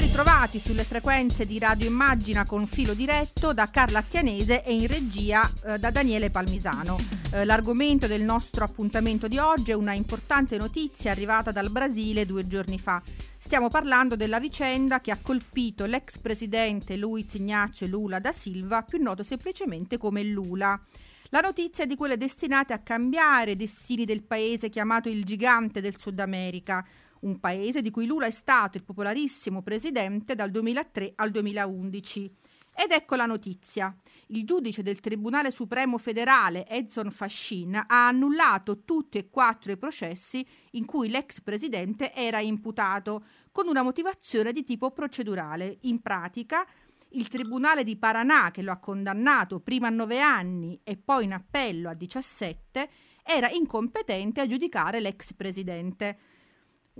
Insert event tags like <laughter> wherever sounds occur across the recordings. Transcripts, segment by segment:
Ritrovati sulle frequenze di Radio Immagina con filo diretto da Carla Attianese e in regia eh, da Daniele Palmisano. Eh, l'argomento del nostro appuntamento di oggi è una importante notizia arrivata dal Brasile due giorni fa. Stiamo parlando della vicenda che ha colpito l'ex presidente Luiz Ignazio Lula da Silva, più noto semplicemente come Lula. La notizia è di quelle destinate a cambiare i destini del paese chiamato il gigante del Sud America, un paese di cui Lula è stato il popolarissimo presidente dal 2003 al 2011. Ed ecco la notizia. Il giudice del Tribunale Supremo federale Edson Fascin ha annullato tutti e quattro i processi in cui l'ex presidente era imputato, con una motivazione di tipo procedurale. In pratica, il Tribunale di Paranà, che lo ha condannato prima a nove anni e poi in appello a 17, era incompetente a giudicare l'ex presidente.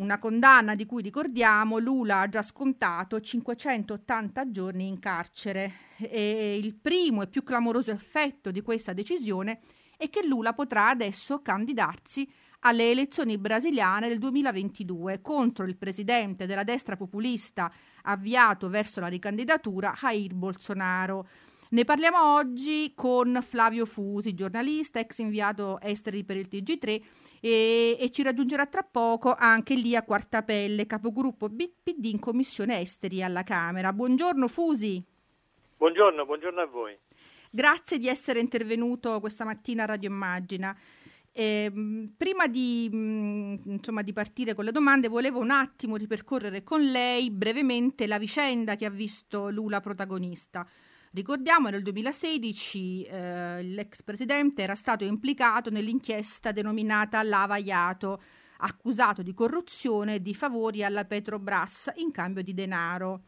Una condanna di cui ricordiamo Lula ha già scontato 580 giorni in carcere e il primo e più clamoroso effetto di questa decisione è che Lula potrà adesso candidarsi alle elezioni brasiliane del 2022 contro il presidente della destra populista avviato verso la ricandidatura Jair Bolsonaro. Ne parliamo oggi con Flavio Fusi, giornalista, ex inviato esteri per il TG3 e, e ci raggiungerà tra poco anche Lia Quartapelle, capogruppo BPD in Commissione Esteri alla Camera. Buongiorno Fusi. Buongiorno, buongiorno a voi. Grazie di essere intervenuto questa mattina a Radio Immagina. Eh, prima di, mh, insomma, di, partire con le domande, volevo un attimo ripercorrere con lei brevemente la vicenda che ha visto Lula protagonista. Ricordiamo nel 2016 eh, l'ex presidente era stato implicato nell'inchiesta denominata Lava Iato, accusato di corruzione e di favori alla Petrobras in cambio di denaro.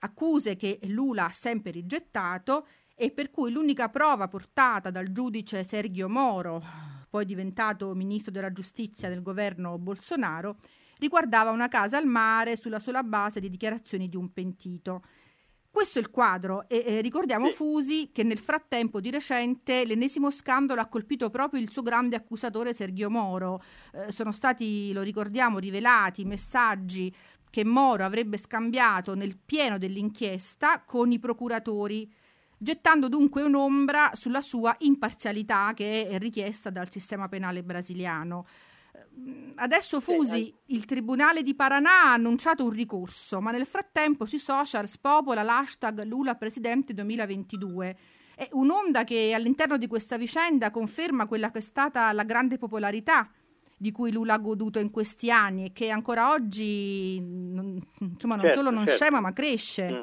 Accuse che Lula ha sempre rigettato e per cui l'unica prova portata dal giudice Sergio Moro, poi diventato ministro della giustizia del governo Bolsonaro, riguardava una casa al mare sulla sola base di dichiarazioni di un pentito. Questo è il quadro e eh, ricordiamo sì. Fusi che nel frattempo di recente l'ennesimo scandalo ha colpito proprio il suo grande accusatore Sergio Moro. Eh, sono stati, lo ricordiamo, rivelati messaggi che Moro avrebbe scambiato nel pieno dell'inchiesta con i procuratori, gettando dunque un'ombra sulla sua imparzialità che è richiesta dal sistema penale brasiliano. Adesso Fusi, il Tribunale di Paranà ha annunciato un ricorso, ma nel frattempo sui social spopola l'hashtag Lula Presidente 2022. È un'onda che all'interno di questa vicenda conferma quella che è stata la grande popolarità di cui Lula ha goduto in questi anni e che ancora oggi insomma, non certo, solo non certo. scema ma cresce. Mm.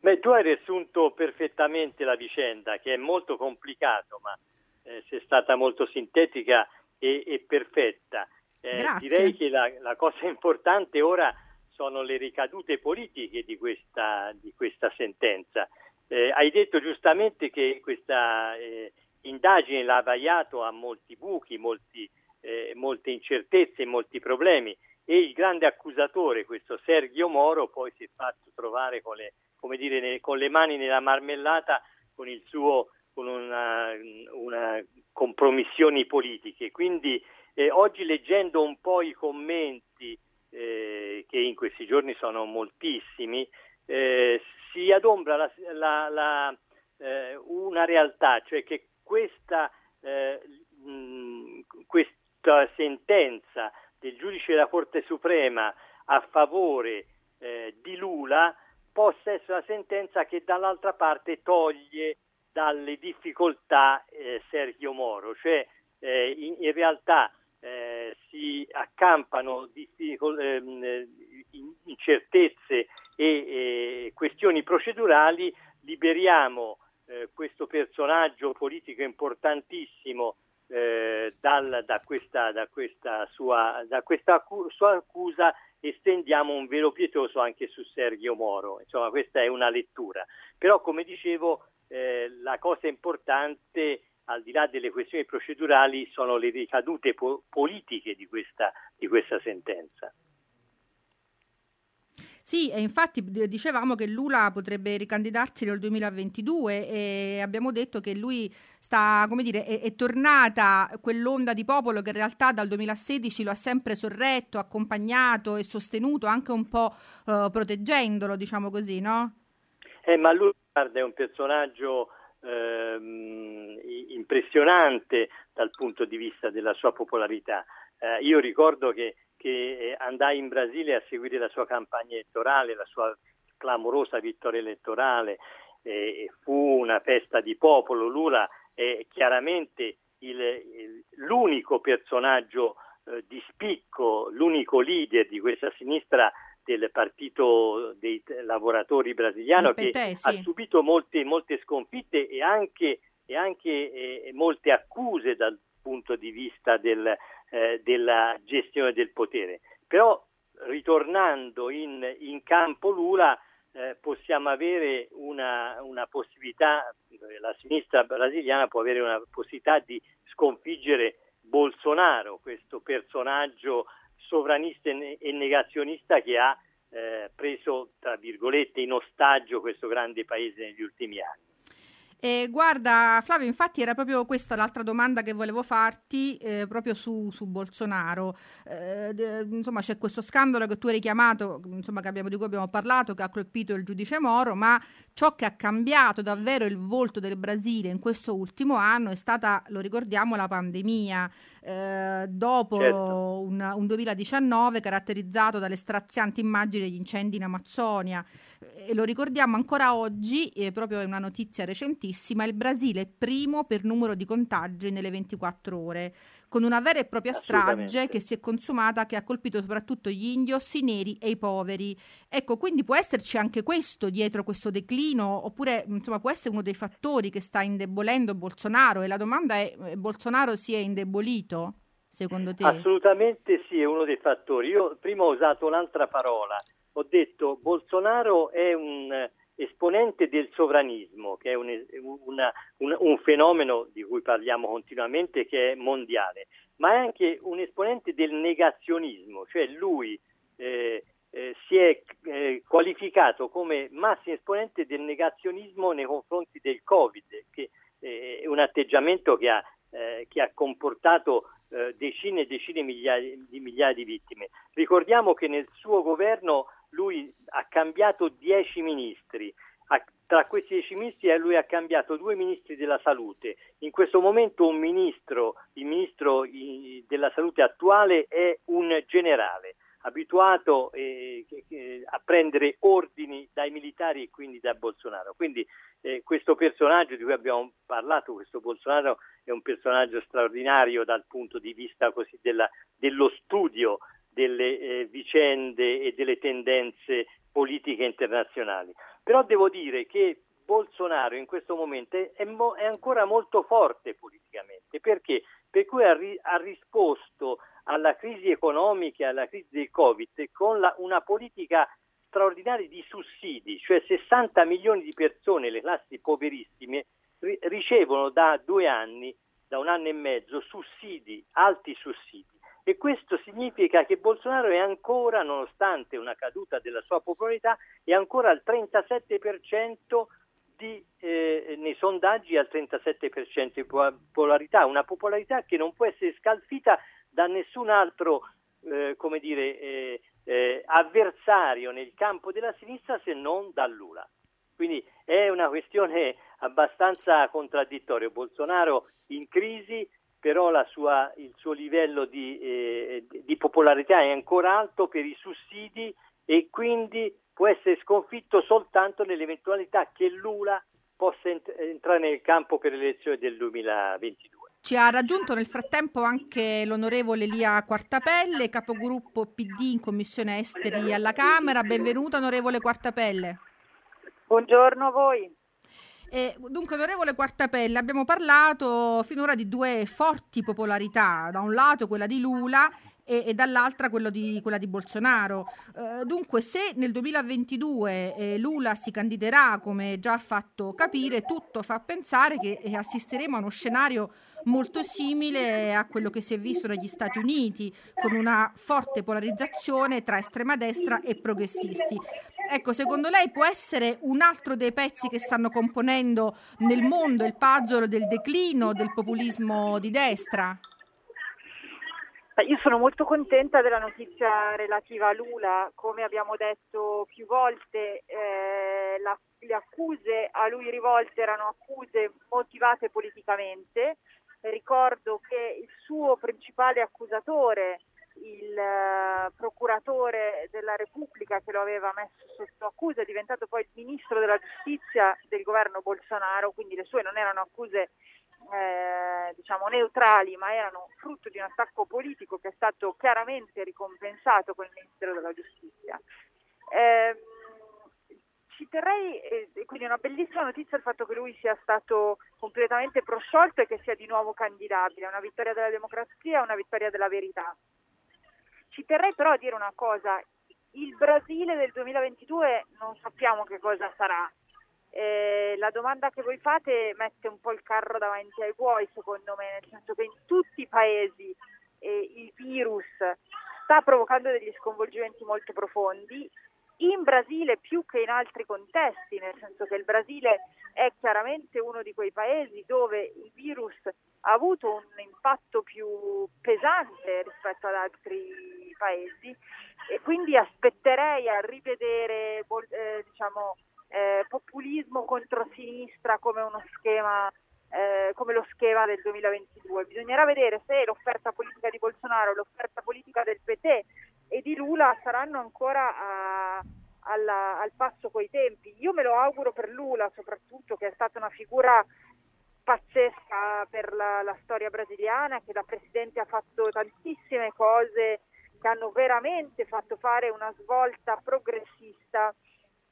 Beh, tu hai riassunto perfettamente la vicenda che è molto complicato ma eh, sei stata molto sintetica e, e perfetta. Eh, direi che la, la, cosa <laughs> importante ora sono le ricadute politiche di questa, di questa sentenza. Eh, hai detto giustamente che questa eh, indagine l'ha Iato ha molti buchi, molti, eh, molte incertezze, molti problemi e il grande accusatore, questo Sergio Moro, poi si è fatto trovare con le, dire, ne, con le mani nella marmellata con il suo con una, una compromissioni politiche. Quindi eh, oggi leggendo un po' i commenti, eh, che in questi giorni sono moltissimi, eh, si adombra la, la, la, eh, una realtà, cioè che questa, mh, eh, questa, sentenza del giudice della Corte Suprema a favore eh, di Lula possa essere una sentenza che dall'altra parte toglie dalle difficoltà eh, Sergio Moro, cioè eh, in, in, realtà eh, si accampano difficol- ehm, incertezze e questioni procedurali, liberiamo eh, questo personaggio politico importantissimo eh, dal, da, questa, da, questa sua, da questa sua accusa e stendiamo un velo pietoso anche su Sergio Moro. Insomma, questa è una lettura. Però, come dicevo, eh, la cosa importante, al di là delle questioni procedurali, sono le ricadute po- politiche di questa, di questa sentenza. Sì, e infatti dicevamo che Lula potrebbe ricandidarsi nel 2022 e abbiamo detto che lui sta, come dire, è, è tornata quell'onda di popolo che in realtà dal 2016 lo ha sempre sorretto, accompagnato e sostenuto, anche un po' uh, proteggendolo, diciamo così, no? Eh, ma lui è un personaggio ehm, impressionante dal punto di vista della sua popolarità. Eh, io ricordo che che eh, andai in Brasile a seguire la sua campagna elettorale, la sua clamorosa vittoria elettorale, eh, fu una festa di popolo. Lula è chiaramente il, il, l'unico personaggio eh, di spicco, l'unico leader di questa sinistra del partito dei lavoratori brasiliano PT, che sì. ha subito molte, molte sconfitte e anche, e anche eh, molte accuse dal punto di vista del, eh, della gestione del potere. Però ritornando in, in campo Lula eh, possiamo avere una, una, possibilità, la sinistra brasiliana può avere una possibilità di sconfiggere Bolsonaro, questo personaggio sovranista e negazionista che ha eh, preso, tra virgolette, in ostaggio questo grande paese negli ultimi anni. Eh, guarda, Flavio, infatti era proprio questa l'altra domanda che volevo farti, eh, proprio su, su Bolsonaro. Eh, d- insomma, c'è questo scandalo che tu hai richiamato, insomma, abbiamo, di cui abbiamo parlato, che ha colpito il giudice Moro, ma ciò che ha cambiato davvero il volto del Brasile in questo ultimo anno è stata, lo ricordiamo, la pandemia. Eh, dopo certo. un, un, 2019 caratterizzato dalle strazianti immagini degli incendi in Amazzonia. E lo ricordiamo ancora oggi, eh, proprio è una notizia recentissima, il Brasile è primo per numero di contagi nelle 24 ore, con una vera e propria strage che si è consumata, che ha colpito soprattutto gli indios, i neri e i poveri. Ecco, quindi può esserci anche questo dietro questo declino, oppure insomma può essere uno dei fattori che sta indebolendo Bolsonaro e la domanda è, eh, Bolsonaro si è indebolito? secondo te? Assolutamente sì, è uno dei fattori. Io prima ho usato un'altra parola, ho detto Bolsonaro è un esponente del sovranismo, che è un, una, un, un, fenomeno di cui parliamo continuamente, che è mondiale, ma è anche un esponente del negazionismo, cioè lui eh, eh, si è eh, qualificato come massimo esponente del negazionismo nei confronti del Covid, che eh, è un atteggiamento che ha eh, che ha comportato eh, decine e decine migliaia, di migliaia di vittime. Ricordiamo che nel suo governo lui ha cambiato dieci ministri, ha, tra questi dieci ministri eh, lui ha cambiato due ministri della salute. In questo momento un ministro, il ministro della salute attuale è un generale abituato eh, a prendere ordini dai militari e quindi da Bolsonaro. Quindi eh, questo personaggio di cui abbiamo parlato, questo Bolsonaro è un personaggio straordinario dal punto di vista della, dello studio vicende e delle tendenze politiche internazionali. Però devo dire che Bolsonaro in questo momento è, mo- è ancora molto forte politicamente perché? Per cui ha, ri- ha risposto alla crisi economica e alla crisi del Covid con la, una politica straordinaria di sussidi, cioè 60 milioni di persone, le classi poverissime, ri- ricevono da due anni, da un anno e mezzo, sussidi, alti sussidi. E questo significa che Bolsonaro è ancora, nonostante una caduta della sua popolarità, è ancora al 37% di, eh, nei sondaggi al 37% di popolarità, una popolarità che non può essere scalfita da nessun altro eh, come dire, eh, eh, avversario nel campo della sinistra se non da Lula. Quindi è una questione abbastanza contraddittoria. Bolsonaro in crisi, però sua, il suo livello di, eh, di popolarità è ancora alto per i sussidi e quindi può essere sconfitto soltanto nell'eventualità che Lula possa ent- entrare nel campo per le elezioni del 2022. Ci ha raggiunto nel frattempo anche l'onorevole Lia Quartapelle, capogruppo PD in Commissione Esteri alla Camera. Benvenuta onorevole Quartapelle. Buongiorno a voi. E, dunque, onorevole Quartapelle, abbiamo parlato finora di due forti popolarità, da un lato quella di Lula e, e dall'altra di, quella di Bolsonaro. Eh, dunque, se nel 2022 eh, Lula si candiderà, come già ha fatto capire, tutto fa pensare che eh, assisteremo a uno scenario molto simile a quello che si è visto negli Stati Uniti, con una forte polarizzazione tra estrema destra e progressisti. Ecco, secondo lei può essere un altro dei pezzi che stanno componendo nel mondo il puzzle del declino del populismo di destra? Io sono molto contenta della notizia relativa a Lula, come abbiamo detto più volte, eh, la, le accuse a lui rivolte erano accuse motivate politicamente. Ricordo che il suo principale accusatore, il uh, procuratore della Repubblica che lo aveva messo sotto accusa, è diventato poi il ministro della giustizia del governo Bolsonaro, quindi le sue non erano accuse eh, diciamo neutrali, ma erano frutto di un attacco politico che è stato chiaramente ricompensato con il Ministero della Giustizia. Eh, ci terrei, eh, quindi una bellissima notizia il fatto che lui sia stato completamente prosciolto e che sia di nuovo candidabile, una vittoria della democrazia, una vittoria della verità. Ci terrei però a dire una cosa, il Brasile del 2022 non sappiamo che cosa sarà, eh, la domanda che voi fate mette un po' il carro davanti ai buoi, secondo me, nel senso che in tutti i paesi eh, il virus sta provocando degli sconvolgimenti molto profondi. In Brasile più che in altri contesti, nel senso che il Brasile è chiaramente uno di quei paesi dove il virus ha avuto un impatto più pesante rispetto ad altri paesi e quindi aspetterei a rivedere eh, diciamo, eh, populismo contro sinistra come uno schema eh, come lo schema del 2022. Bisognerà vedere se l'offerta politica di Bolsonaro l'offerta politica del PT e di Lula saranno ancora a, alla, al passo coi tempi. Io me lo auguro per Lula soprattutto, che è stata una figura pazzesca per la, la storia brasiliana, che da presidente ha fatto tantissime cose che hanno veramente fatto fare una svolta progressista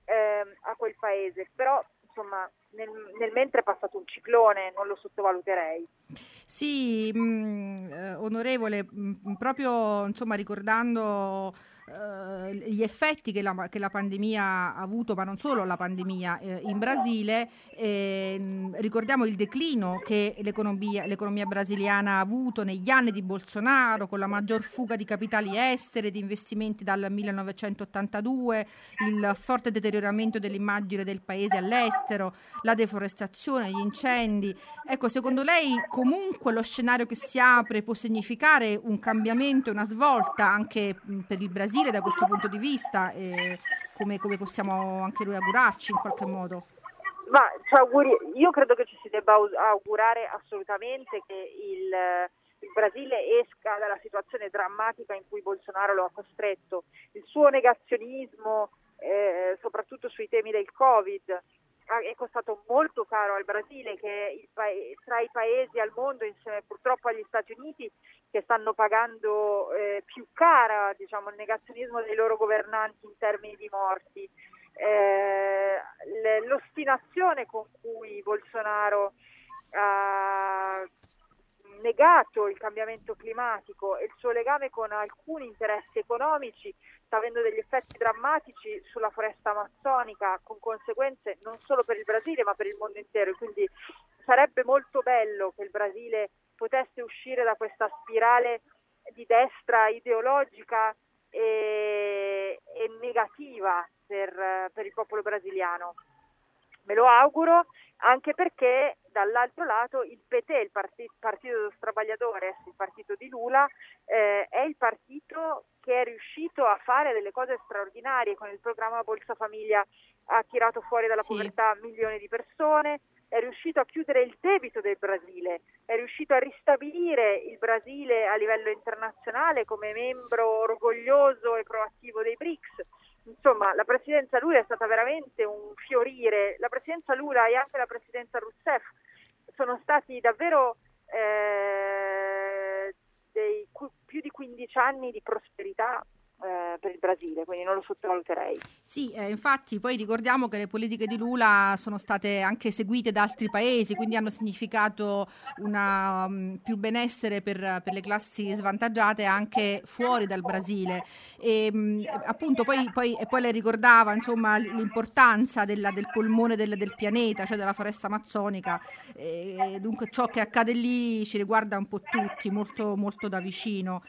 eh, a quel paese, però insomma nel, nel, mentre è passato un ciclone, non lo sottovaluterei. Sì, mh, mm, eh, onorevole, mh, mm, proprio insomma ricordando eh, gli effetti che la, che la, pandemia ha avuto, ma non solo la pandemia, eh, in Brasile. Eh, ricordiamo il declino che l'economia, l'economia, brasiliana ha avuto negli anni di Bolsonaro, con la maggior fuga di capitali estere, di investimenti dal 1982, il forte deterioramento dell'immagine del paese all'estero, la deforestazione, gli incendi. Ecco, secondo lei comunque lo scenario che si apre può significare un cambiamento, una svolta anche per il Brasile? Brasile da questo punto di vista come, come possiamo anche noi augurarci in qualche modo? Ma auguri, io credo che ci si debba augurare assolutamente che il, il, Brasile esca dalla situazione drammatica in cui Bolsonaro lo ha costretto. Il suo negazionismo, eh, soprattutto sui temi del Covid, è costato molto caro al Brasile, che è pa- tra i paesi al mondo, insieme purtroppo agli Stati Uniti, che stanno pagando eh, più cara diciamo, il negazionismo dei loro governanti in termini di morti. Eh, l'ostinazione con cui Bolsonaro ha negato il cambiamento climatico e il suo legame con alcuni interessi economici sta avendo degli effetti drammatici sulla foresta amazzonica con conseguenze non solo per il Brasile ma per il mondo intero. Quindi sarebbe molto bello che il Brasile potesse uscire da questa spirale di destra ideologica e, e negativa per, per il popolo brasiliano. Me lo auguro anche perché dall'altro lato il PT, il partito, partito dello Strabagliatore, il partito di Lula, eh, è il partito che è riuscito a fare delle cose straordinarie con il programma Bolsa Famiglia, ha tirato fuori dalla sì. povertà milioni di persone, è riuscito a chiudere il debito del Brasile, è riuscito a ristabilire il Brasile a livello internazionale come membro orgoglioso e proattivo dei BRICS insomma la presidenza Lula è stata veramente un fiorire, la presidenza Lula e anche la presidenza Rousseff sono stati davvero eh, dei, più di 15 anni di prosperità eh, per il Brasile, quindi non lo sottovaluterei. Sì, eh, infatti poi ricordiamo che le politiche di Lula sono state anche seguite da altri paesi, quindi hanno significato una, um, più benessere per, per, le classi svantaggiate anche fuori dal Brasile. E, um, appunto poi, poi, e poi lei ricordava insomma, l'importanza della, del polmone del, del, pianeta, cioè della foresta amazzonica, e, dunque ciò che accade lì ci riguarda un po' tutti, molto, molto da vicino.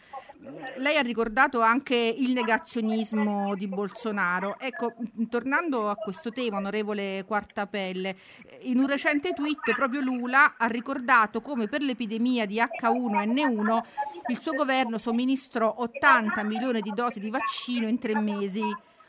Lei ha ricordato anche il negazionismo di Bolsonaro. Ecco, tornando a questo tema, onorevole Quartapelle, in un recente tweet proprio Lula ha ricordato come per l'epidemia di H1N1 il suo governo somministrò 80 milioni di dosi di vaccino in tre mesi,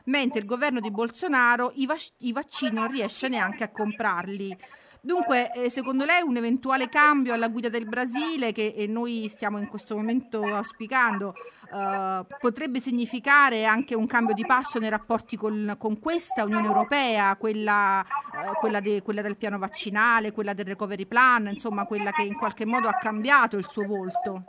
mentre il governo di Bolsonaro i, vac- i vaccini non riesce neanche a comprarli. Dunque, eh, secondo lei un eventuale cambio alla guida del Brasile, che eh, noi stiamo in questo momento auspicando, eh, potrebbe significare anche un cambio di passo nei rapporti con, con questa Unione Europea, quella, eh, quella, de, quella, del piano vaccinale, quella del recovery plan, insomma quella che in qualche modo ha cambiato il suo volto?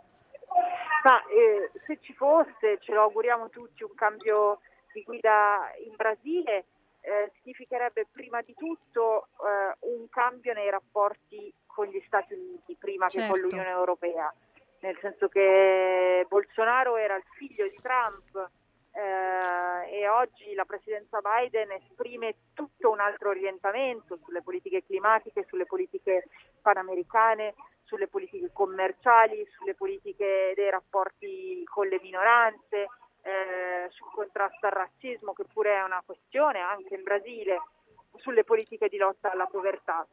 Ma eh, se ci fosse, ce lo auguriamo tutti, un cambio di guida in Brasile, eh, significherebbe prima di tutto eh, un cambio nei rapporti con gli Stati Uniti prima certo. che con certo. l'Unione Europea, nel senso che Bolsonaro era il figlio di Trump eh, e oggi la presidenza Biden esprime tutto un altro orientamento sulle politiche climatiche, sulle politiche panamericane, sulle politiche commerciali, sulle politiche dei rapporti con le minoranze eh, sul contrasto al razzismo, che pure è una questione anche in Brasile, sulle politiche di lotta alla povertà.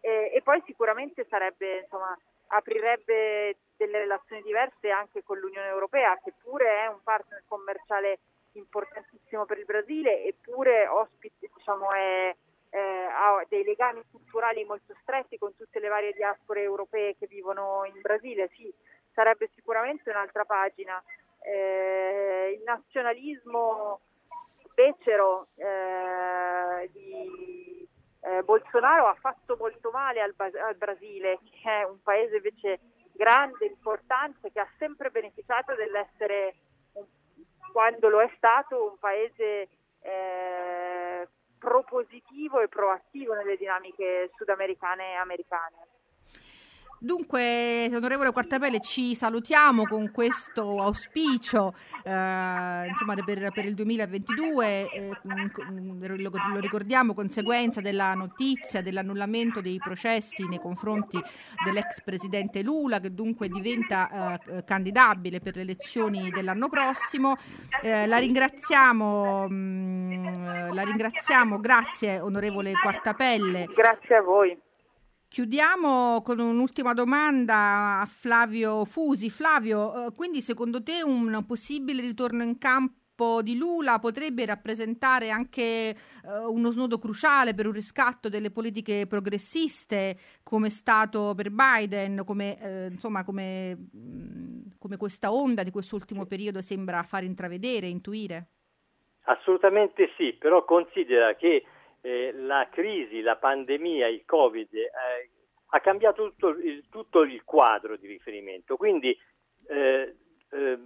E, e poi sicuramente sarebbe, insomma, aprirebbe delle relazioni diverse anche con l'Unione Europea, che pure è un partner commerciale importantissimo per il Brasile, eppure ospite, diciamo, è, eh, ha dei legami culturali molto stretti con tutte le varie diaspore europee che vivono in Brasile. Sì, sarebbe sicuramente un'altra pagina eh, il nazionalismo becero eh, di eh, Bolsonaro ha fatto molto male al, al, Brasile, che è un paese invece grande, importante, che ha sempre beneficiato dell'essere, quando lo è stato, un paese eh, propositivo e proattivo nelle dinamiche sudamericane e americane. Dunque, onorevole Quartapelle, ci salutiamo con questo auspicio eh, insomma, per, per, il 2022, eh, lo, lo, ricordiamo, conseguenza della notizia dell'annullamento dei processi nei confronti dell'ex presidente Lula, che dunque diventa eh, candidabile per le elezioni dell'anno prossimo. Eh, la ringraziamo, mh, mm, la ringraziamo, grazie onorevole Quartapelle. Grazie a voi. Chiudiamo con un'ultima domanda a Flavio Fusi. Flavio, eh, quindi secondo te un possibile ritorno in campo di Lula potrebbe rappresentare anche uh, uno snodo cruciale per un riscatto delle politiche progressiste come è stato per Biden, come, eh, insomma, come, mh, come questa onda di quest'ultimo periodo sembra far intravedere, intuire? Assolutamente sì, però considera che eh, la crisi, la pandemia, il Covid eh, ha cambiato tutto il, tutto il, quadro di riferimento. Quindi eh, eh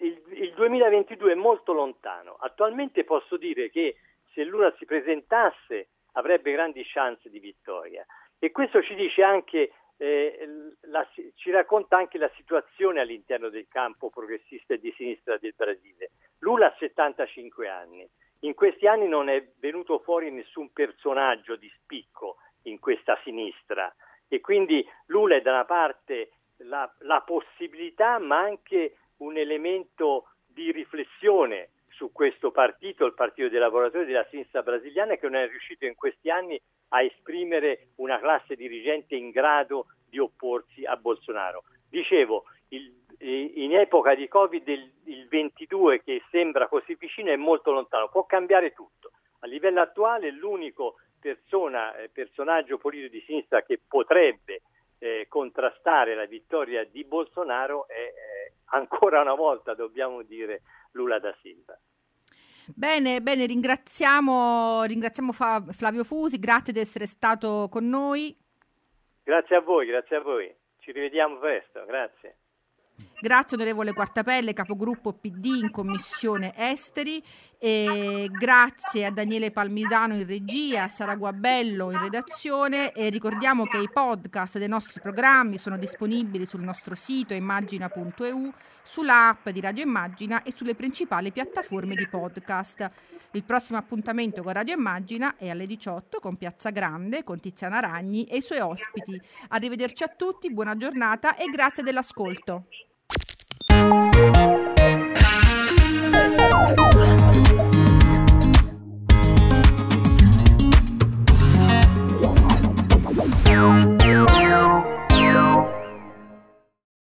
il, il 2022 è molto lontano. Attualmente posso dire che se Lula si presentasse avrebbe grandi chance di vittoria e questo ci dice anche eh, la, ci racconta anche la situazione all'interno del campo progressista e di sinistra del Brasile. Lula ha 75 anni, in questi anni non è venuto fuori nessun personaggio di spicco in questa sinistra e quindi Lula è da una parte la, la possibilità ma anche un elemento di riflessione su questo partito, il Partito dei Lavoratori della Sinistra Brasiliana, che non è riuscito in questi anni a esprimere una classe dirigente in grado di opporsi a Bolsonaro. Dicevo, il in epoca di Covid il, il 22 che sembra così vicino è molto lontano, può cambiare tutto. A livello attuale l'unico persona, eh, personaggio politico di sinistra che potrebbe eh, contrastare la vittoria di Bolsonaro è eh, ancora una volta, dobbiamo dire, Lula da Silva. Bene, bene, ringraziamo, ringraziamo Flavio Fusi, grazie di essere stato con noi. Grazie a voi, grazie a voi. Ci rivediamo presto, grazie. Grazie onorevole Quartapelle, capogruppo PD in Commissione Esteri. E grazie a Daniele Palmisano in regia, a Sara Guabello in redazione e ricordiamo che i podcast dei nostri programmi sono disponibili sul nostro sito immagina.eu, sull'app di Radio Immagina e sulle principali piattaforme di podcast. Il prossimo appuntamento con Radio Immagina è alle 18 con Piazza Grande, con Tiziana Ragni e i suoi ospiti. Arrivederci a tutti, buona giornata e grazie dell'ascolto. Thank